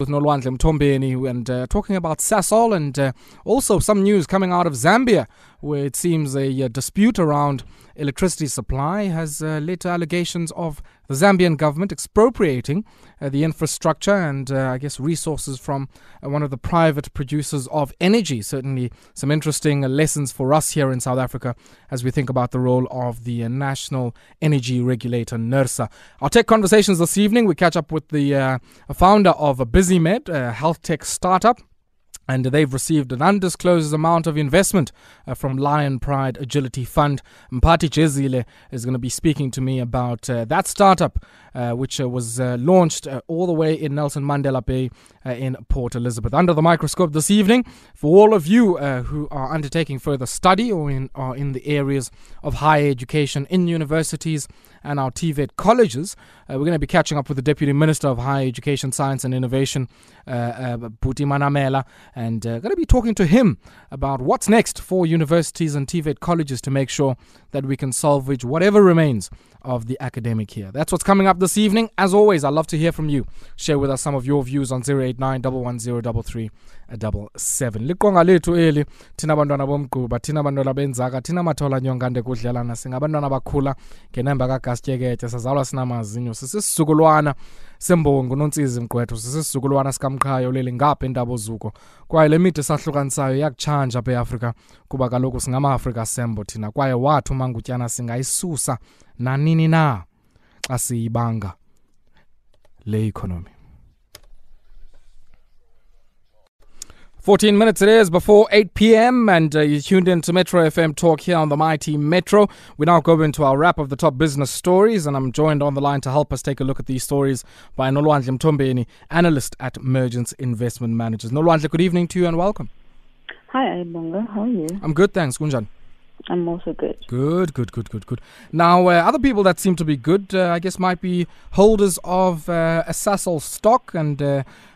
with Nolwandle Mthombeni and uh, talking about Sasol and uh, also some news coming out of Zambia where it seems a, a dispute around electricity supply has uh, led to allegations of the Zambian government expropriating uh, the infrastructure and uh, I guess resources from uh, one of the private producers of energy. Certainly, some interesting lessons for us here in South Africa as we think about the role of the national energy regulator, NERSA. I'll take conversations this evening. We catch up with the founder of Busymed, a health tech startup and they've received an undisclosed amount of investment uh, from Lion Pride Agility Fund. Mpati Jezile is going to be speaking to me about uh, that startup, uh, which uh, was uh, launched uh, all the way in Nelson Mandela Bay in Port Elizabeth. Under the microscope this evening, for all of you who are undertaking further study or in, are in the areas of higher education in universities and our TVET colleges, we're going to be catching up with the Deputy Minister of Higher Education, Science and Innovation, Buti Manamela and uh, going to be talking to him about what's next for universities and TVET colleges to make sure that we can salvage whatever remains of the academic year. That's what's coming up this evening. As always, I'd love to hear from you. Share with us some of your views on 089 110 77 liqonga lethu eli thina bantwana bomgquba thina bantwana benzaka thina mathola nyongande kudlalana singabantwana bakhula ngenemba kagastyeketye sazalwa sinamazinyo sisisizukulwana sembongo nontsizi mgqwetho sisisizukulwana sikamqhayo leli ngapha entabo zuko kwaye le mide sahlukanisayo yakutshanja apha eafrika kuba kaloku singama-afrika sembo thina kwaye wathi umangutyana singayisusa nanini na xa siyibanga le economy 14 minutes it is before 8 p.m. and uh, you tuned in to Metro FM Talk here on the Mighty Metro. We now go into our wrap of the top business stories and I'm joined on the line to help us take a look at these stories by Nolwandle Mthombeni, analyst at Mergence Investment Managers. Nolwandle, good evening to you and welcome. Hi, Bonga. How are you? I'm good, thanks. Gunjan. I'm also good. Good, good, good, good, good. Now, uh, other people that seem to be good, uh, I guess, might be holders of uh, a Sasol stock. And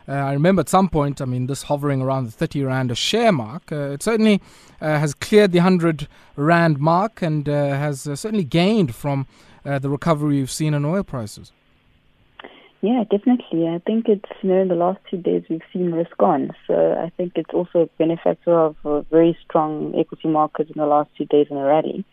uh, uh, I remember at some point, I mean, this hovering around the 30 Rand a share mark. Uh, it certainly has cleared the 100 Rand mark and has certainly gained from the recovery we've seen in oil prices. Yeah, definitely. I think it's, you know, in the last two days we've seen risk on. So I think it's also a benefactor of a very strong equity market in the last two days in a rally.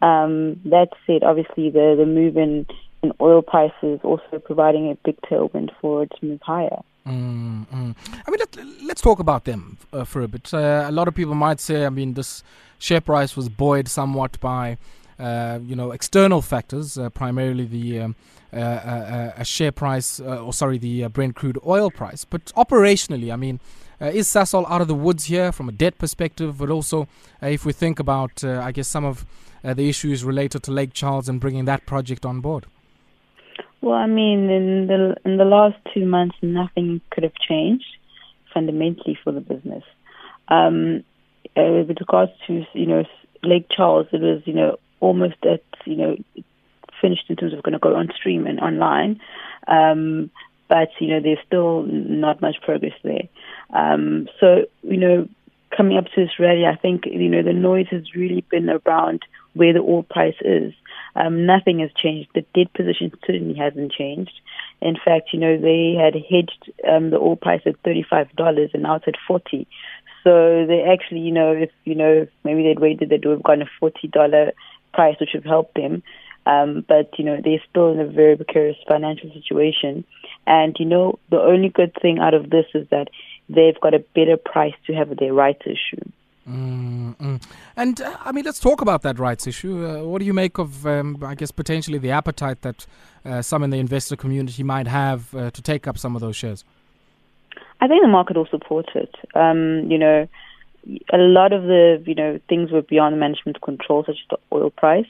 Um, that said, obviously the, the move in, in oil prices also providing a big tailwind for it to move higher. Mm-hmm. I mean, let, us talk about them uh, for a bit. Uh, a lot of people might say, I mean, this share price was buoyed somewhat by, uh, you know, external factors, uh, primarily the um, uh, uh, share price, or sorry, the Brent crude oil price. But operationally, I mean, is Sasol out of the woods here from a debt perspective? But also, if we think about, I guess, some of the issues related to Lake Charles and bringing that project on board. Well, I mean, in the in the last two months, nothing could have changed fundamentally for the business. Um, uh, with regards to you know Lake Charles, it was you know almost at you know finished in terms of going to go on stream and online. Um, but, you know, there's still not much progress there. Um, so, you know, coming up to this rally, I think, you know, the noise has really been around where the oil price is. Um, nothing has changed. The debt position certainly hasn't changed. In fact, you know, they had hedged um, the oil price at $35 and now it's at 40 So they actually, you know, if, you know, maybe they'd waited, they'd have gotten a $40 price, which would have helped them. Um, but, you know, they're still in a very precarious financial situation. And, you know, the only good thing out of this is that they've got a better price to have their rights issue. Mm-hmm. And uh, I mean, let's talk about that rights issue. Uh, what do you make of, um, I guess, potentially the appetite that uh, some in the investor community might have uh, to take up some of those shares? I think the market will support it. Um, you know, a lot of the you know things were beyond management control, such as the oil price.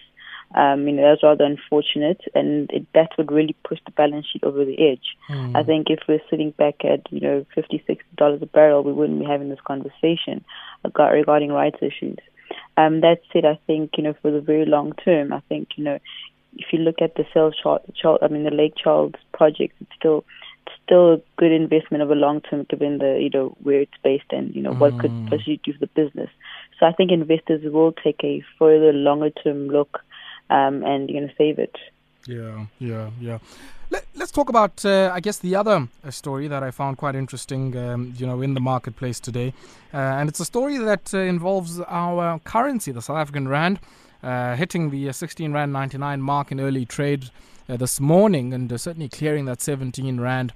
Um, you know, that's rather unfortunate, and it, that would really push the balance sheet over the edge. Mm. I think if we're sitting back at you know fifty six dollars a barrel, we wouldn't be having this conversation regarding rights issues. Um, that said, I think you know for the very long term, I think you know if you look at the sales chart I mean the Lake Charles project, it's still it's still a good investment over long term given the you know where it's based and you know mm. what could hmm. possibly do for the business. So I think investors will take a further longer term look um, and you're going to save it. Yeah, yeah, yeah. Let, us talk about, uh, I guess, the other uh, story that I found quite interesting, um, you know, in the marketplace today. Uh, and it's a story that uh, involves our currency, the South African Rand, uh, hitting the uh, 16 Rand 99 mark in early trade this morning and certainly clearing that 17 Rand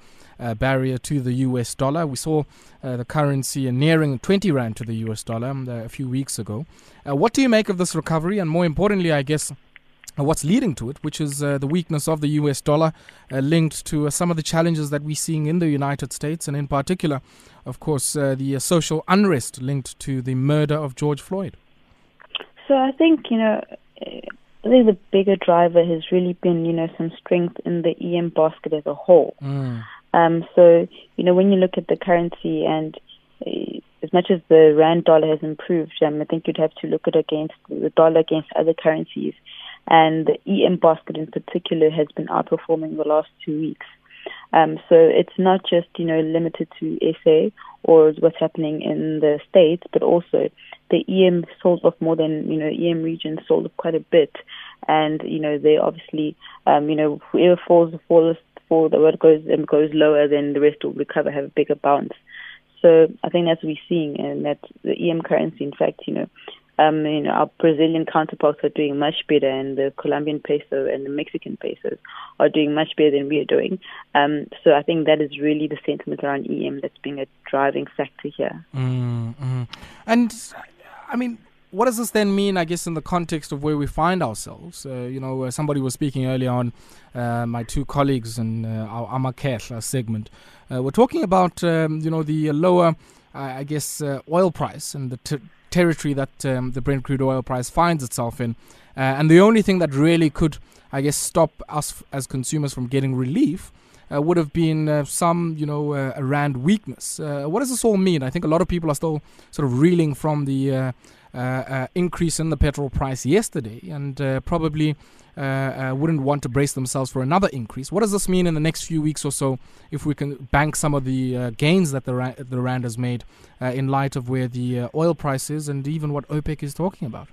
barrier to the US dollar. We saw the currency nearing 20 Rand to the US dollar um, a few weeks ago. what do you make of this recovery? And more importantly, I guess, what's leading to it, which is uh, the weakness of the US dollar, uh, linked to uh, some of the challenges that we're seeing in the United States, and in particular, of course, uh, the uh, social unrest linked to the murder of George Floyd. So I think, you know, I think the bigger driver has really been, you know, some strength in the EM basket as a whole. Mm. Um, so, you know, when you look at the currency and as much as the rand dollar has improved, um, I think you'd have to look at against the dollar against other currencies and the EM basket in particular has been outperforming the last two weeks. Um, so it's not just you know limited to SA or what's happening in the states, but also the EM sold off more than you know EM region sold off quite a bit, and you know they obviously um, you know whoever falls falls for the word goes and goes lower, then the rest will recover, have a bigger bounce. So I think that's what we're seeing, and that the EM currency, in fact, you know, um, you know, our Brazilian counterparts are doing much better, and the Colombian peso and the Mexican pesos are doing much better than we are doing. Um, so I think that is really the sentiment around EM that's being a driving factor here. Mm-hmm. And I mean, what does this then mean, I guess, in the context of where we find ourselves? Uh, you know, uh, somebody was speaking earlier on, uh, my two colleagues in uh, our Amakel segment. Uh, we're talking about, um, you know, the lower, I guess, oil price and the t- territory that um, the Brent crude oil price finds itself in. Uh, and the only thing that really could, I guess, stop us as consumers from getting relief uh, would have been uh, some, you know, uh, rand weakness. Uh, what does this all mean? I think a lot of people are still sort of reeling from the uh, uh, increase in the petrol price yesterday, and probably wouldn't want to brace themselves for another increase. What does this mean in the next few weeks or so if we can bank some of the gains that the, ra- the rand has made in light of where the oil price is and even what OPEC is talking about?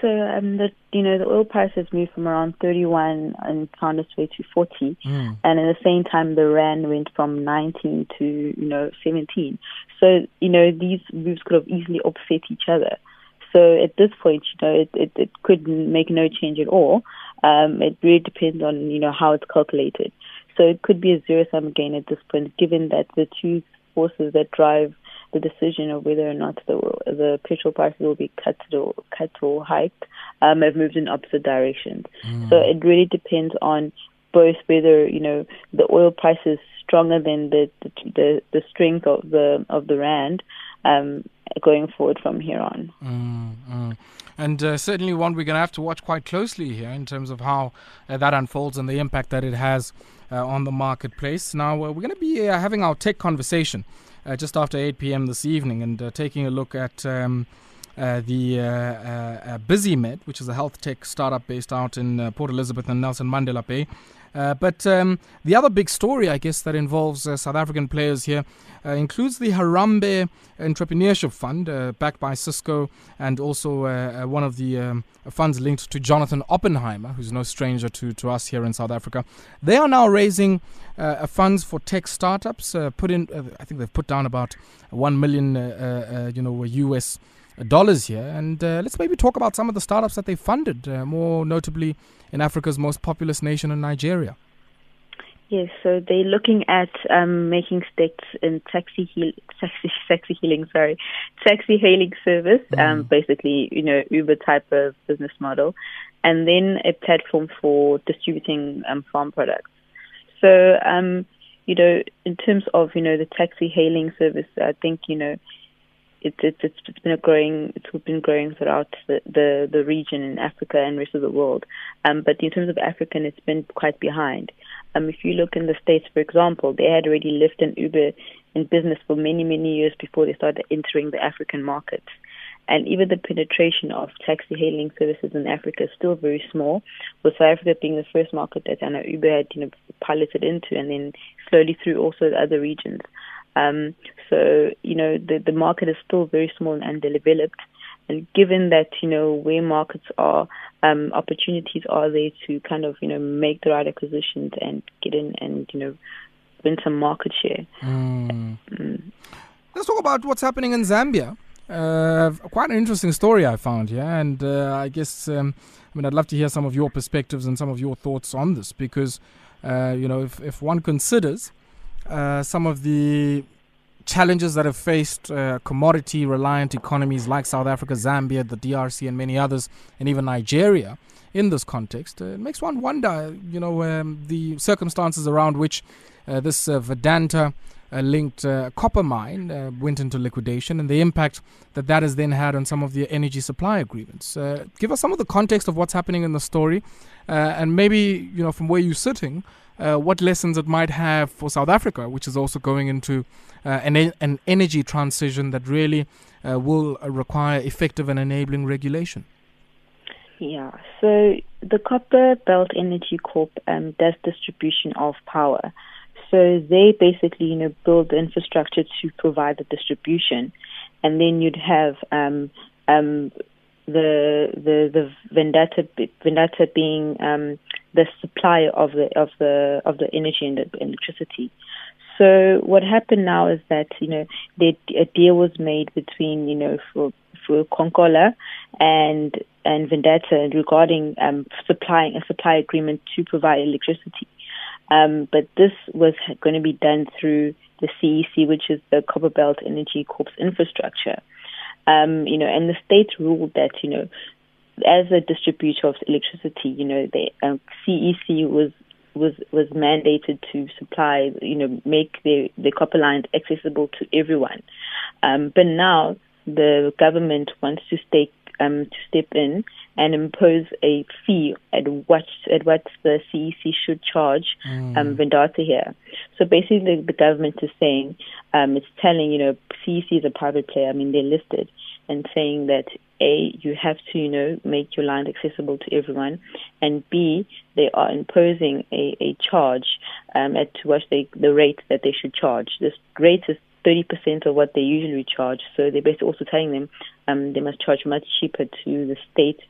So um, the you know the oil price has moved from around 31 and found its way to 40, mm. and at the same time the rand went from 19 to you know 17. So you know these moves could have easily offset each other. So at this point, you know it it, it could make no change at all. Um, it really depends on you know how it's calculated. So it could be a zero sum game at this point, given that the two forces that drive the decision of whether or not the the petrol prices will be cut or cut or hiked um, have moved in opposite directions. Mm. So it really depends on both whether you know the oil price is stronger than the the the, strength of the of the rand um, going forward from here on. Mm, mm. And uh, certainly one we're going to have to watch quite closely here in terms of how uh, that unfolds and the impact that it has uh, on the marketplace. Now, uh, we're going to be uh, having our tech conversation uh, just after 8 p.m. this evening and uh, taking a look at um, uh, the uh, uh, BusyMed, which is a health tech startup based out in Port Elizabeth and Nelson Mandela Bay. Uh, but um, the other big story, I guess, that involves uh, South African players here uh, includes the Harambe Entrepreneurship Fund, backed by Cisco, and also one of the um, funds linked to Jonathan Oppenheimer, who's no stranger to, to us here in South Africa. They are now raising funds for tech startups. put in, I think they've put down about one million, you know, US dollars here. And uh, let's maybe talk about some of the startups that they funded, uh, more notably in Africa's most populous nation in Nigeria. Yes, so they're looking at um, making stakes in taxi, heal, taxi, taxi healing, sorry, taxi hailing service, mm. um, basically, you know, Uber type of business model, and then a platform for distributing um, farm products. So, um, you know, in terms of you know the taxi hailing service, I think you know it's it's it's been a growing it's been growing throughout the, the, the region in Africa and rest of the world. Um, but in terms of African, it's been quite behind. Um, if you look in the states, for example, they had already Lyft and Uber in business for many many years before they started entering the African markets. And even the penetration of taxi hailing services in Africa is still very small, with South Africa being the first market that I know Uber had you know piloted into, and then slowly through also the other regions. Um, so, you know, the, the market is still very small and underdeveloped. and given that you know where markets are, um, opportunities are there to kind of you know make the right acquisitions and get in and you know win some market share. Mm. Mm. Let's talk about what's happening in Zambia. Uh, quite an interesting story I found here, and uh, I guess um, I mean I'd love to hear some of your perspectives and some of your thoughts on this because uh, you know if if one considers uh, some of the challenges that have faced uh, commodity reliant economies like South Africa, Zambia, the DRC, and many others, and even Nigeria in this context, uh, it makes one wonder, you know, um, the circumstances around which uh, this uh, Vedanta uh, linked copper mine went into liquidation and the impact that that has then had on some of the energy supply agreements. Give us some of the context of what's happening in the story and maybe, you know, from where you're sitting, what lessons it might have for South Africa, which is also going into an, an energy transition that really will require effective and enabling regulation. Yeah, so the Copper Belt Energy Corp um, does distribution of power. So they basically, you know, build the infrastructure to provide the distribution, and then you'd have um, um, the the the Vedanta Vedanta being um, the supplier of the of the of the energy and the electricity. So what happened now is that you know they, a deal was made between you know for for Konkola and and Vedanta regarding um, supplying a supply agreement to provide electricity. Um, but this was going to be done through the CEC, which is the Copperbelt Energy Corp's infrastructure. Um, you know, and the state ruled that you know, as a distributor of electricity, you know, the um, CEC was was was mandated to supply, you know, make the the copper lines accessible to everyone. Um, but now the government wants to stake um, to step in and impose a fee at what at what the CEC should charge mm. um, Vedanta here. So basically, the, the government is saying um, it's telling you know CEC is a private player. I mean they're listed and saying that a you have to you know make your land accessible to everyone, and b they are imposing a, a charge um, at to what they the rate that they should charge. This rate is 30% of what they usually charge. So they're basically also telling them um, they must charge much cheaper to the state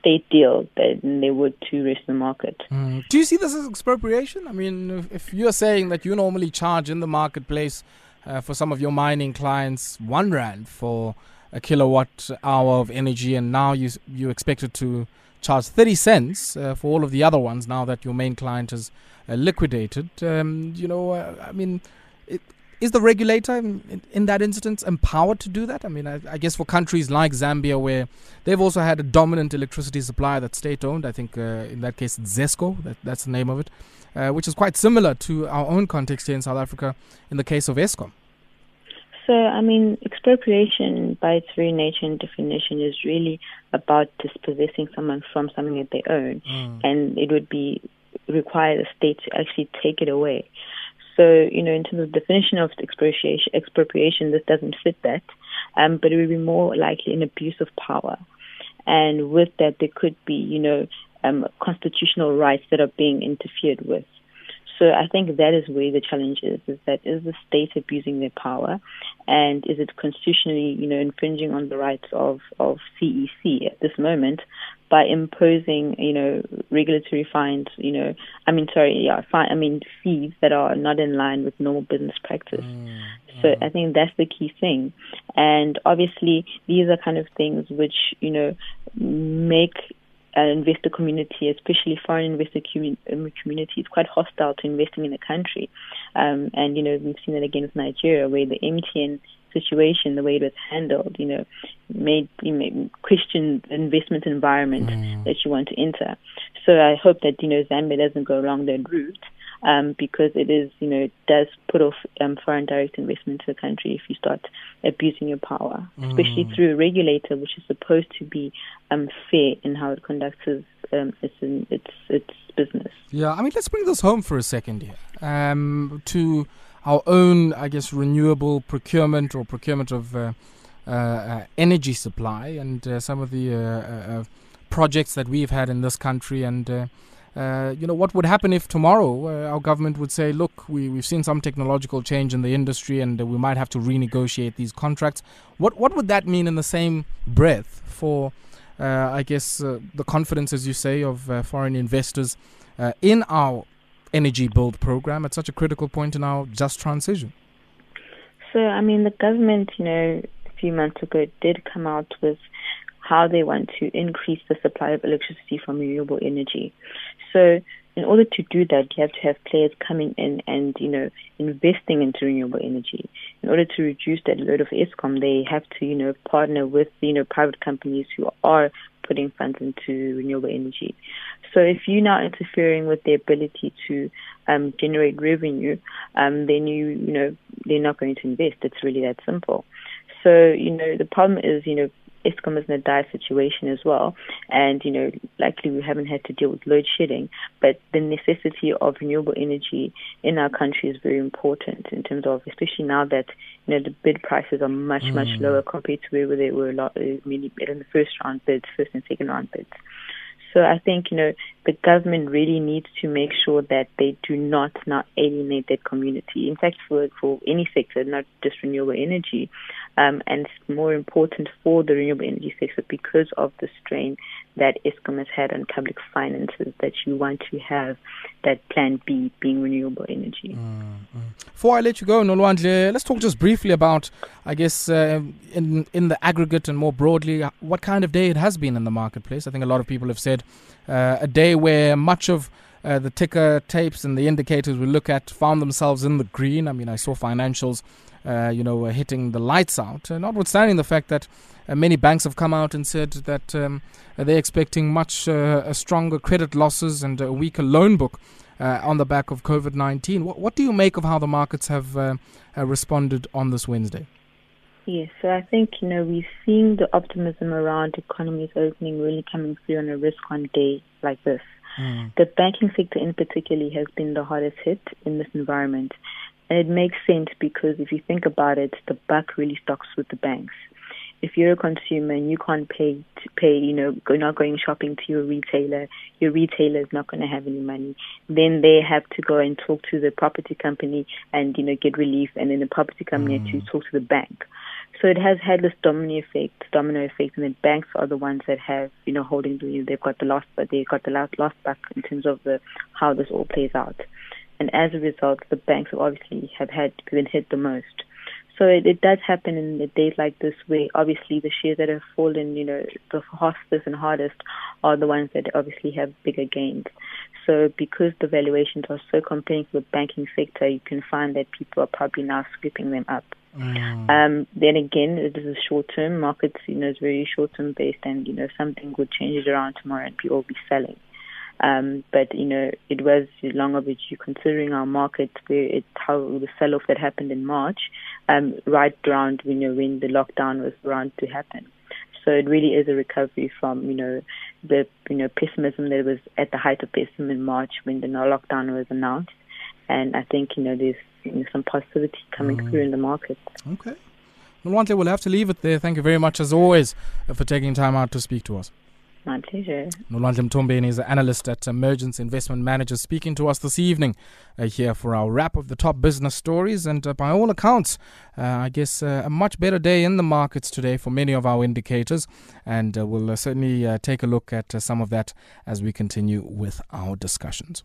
state deal than they would to rest the market. Mm. Do you see this as expropriation? I mean, if, if you're saying that you normally charge in the marketplace uh, for some of your mining clients one rand for a kilowatt hour of energy, and now you you expected to charge 30 cents uh, for all of the other ones now that your main client is uh, liquidated. Um, you know, uh, I mean, it, is the regulator in, in, that instance empowered to do that? I mean, I, I, guess for countries like Zambia, where they've also had a dominant electricity supplier that's state owned, I think uh, in that case it's ZESCO, that, that's the name of it, uh, which is quite similar to our own context here in South Africa in the case of Eskom. So, I mean, expropriation by its very nature and definition is really about dispossessing someone from something that they own, mm. and it would be require the state to actually take it away. So, you know, in terms of definition of expropriation, expropriation this doesn't fit that, um, but it would be more likely an abuse of power. And with that, there could be, you know, um, constitutional rights that are being interfered with. So I think that is where the challenge is, is that is the state abusing their power and is it constitutionally, you know, infringing on the rights of, of CEC at this moment by imposing, you know, regulatory fines, you know, I mean, sorry, yeah, fine, I mean, fees that are not in line with normal business practice. Mm, so I think that's the key thing. And obviously, these are kind of things which, you know, make investor community, especially foreign investor um, community, is quite hostile to investing in the country. Um, and, you know, we've seen that again with Nigeria, where the MTN situation, the way it was handled, you know, made you question the investment environment mm. that you want to enter. So I hope that you know Zambia doesn't go along that route. Um, because it is, you know, does put off um, foreign direct investment to the country if you start abusing your power, mm. especially through a regulator, which is supposed to be um, fair in how it conducts its, um, its, its, its business. Yeah, I mean, let's bring this home for a second here. Um, to our own, I guess, renewable procurement or procurement of uh, uh, uh energy supply and uh, some of the uh, projects that we've had in this country and Uh, you know, what would happen if tomorrow uh, our government would say, look, we, we've seen some technological change in the industry and uh, we might have to renegotiate these contracts. What, what would that mean in the same breath for, uh, I guess, uh, the confidence, as you say, of foreign investors in our energy build program at such a critical point in our just transition? So, I mean, the government, you know, a few months ago did come out with how they want to increase the supply of electricity from renewable energy. So in order to do that, you have to have players coming in and, you know, investing into renewable energy. In order to reduce that load of Eskom, they have to, you know, partner with, you know, private companies who are putting funds into renewable energy. So if you're now interfering with their ability to um, generate revenue, um, then you, you know, they're not going to invest. It's really that simple. So, you know, the problem is, you know, Eskom is in a dire situation as well. And, you know, likely we haven't had to deal with load shedding, but the necessity of renewable energy in our country is very important in terms of, especially now that, you know, the bid prices are much, mm. much lower compared to where they were a lot, many in the first round bids, first and second round bids. So I think, you know, the government really needs to make sure that they do not now alienate that community. In fact, for, for any sector, not just renewable energy, um, and it's more important for the renewable energy sector because of the strain that Eskom has had on public finances that you want to have that plan B being renewable energy. Mm-hmm. Before I let you go, Nolwandle, let's talk just briefly about, I guess, uh, in in the aggregate and more broadly, what kind of day it has been in the marketplace. I think a lot of people have said uh, a day where much of uh, the ticker tapes and the indicators we look at found themselves in the green. I mean, I saw financials, uh, you know, hitting the lights out, uh, notwithstanding the fact that uh, many banks have come out and said that um, they're expecting much uh, stronger credit losses and a weaker loan book. on the back of COVID 19. What, what, do you make of how the markets have responded on this Wednesday? Yes, so I think, you know, we're seeing the optimism around economies opening really coming through on a risk on day like this. Mm. The banking sector in particular has been the hardest hit in this environment. And it makes sense because if you think about it, the buck really stops with the banks. If you're a consumer and you can't pay to pay, you know, go, not going shopping to your retailer, your retailer is not going to have any money. Then they have to go and talk to the property company and you know get relief, and then the property company mm. to talk to the bank. So it has had this domino effect, domino effect, and the banks are the ones that have, you know, holding the, they've got the lost, but they've got the last, last back in terms of the how this all plays out. And as a result, the banks obviously have had been hit the most. So it, it does happen in a days like this where obviously the shares that have fallen, you know, the fastest and hardest are the ones that obviously have bigger gains. So because the valuations are so compelling for the banking sector, you can find that people are probably now scooping them up. Mm. Um, then again, it is a short term market. You know, it's very short term based, and you know something could change around tomorrow, and people will be selling. Um, but you know, it was long overdue considering our market where it how the sell off that happened in March, um, right around you know when the lockdown was around to happen. So it really is a recovery from you know the you know pessimism that was at the height of pessimism in March when the lockdown was announced, and I think you know there's you know, some positivity coming mm. through in the market. Okay. Nolwandle, we'll have to leave it there. Thank you very much, as always, for taking time out to speak to us. My pleasure. Nolwandle Mthombeni is an analyst at Mergence Investment Managers speaking to us this evening uh, here for our wrap of the top business stories. And uh, by all accounts, uh, I guess uh, a much better day in the markets today for many of our indicators. And uh, we'll uh, certainly take a look at some of that as we continue with our discussions.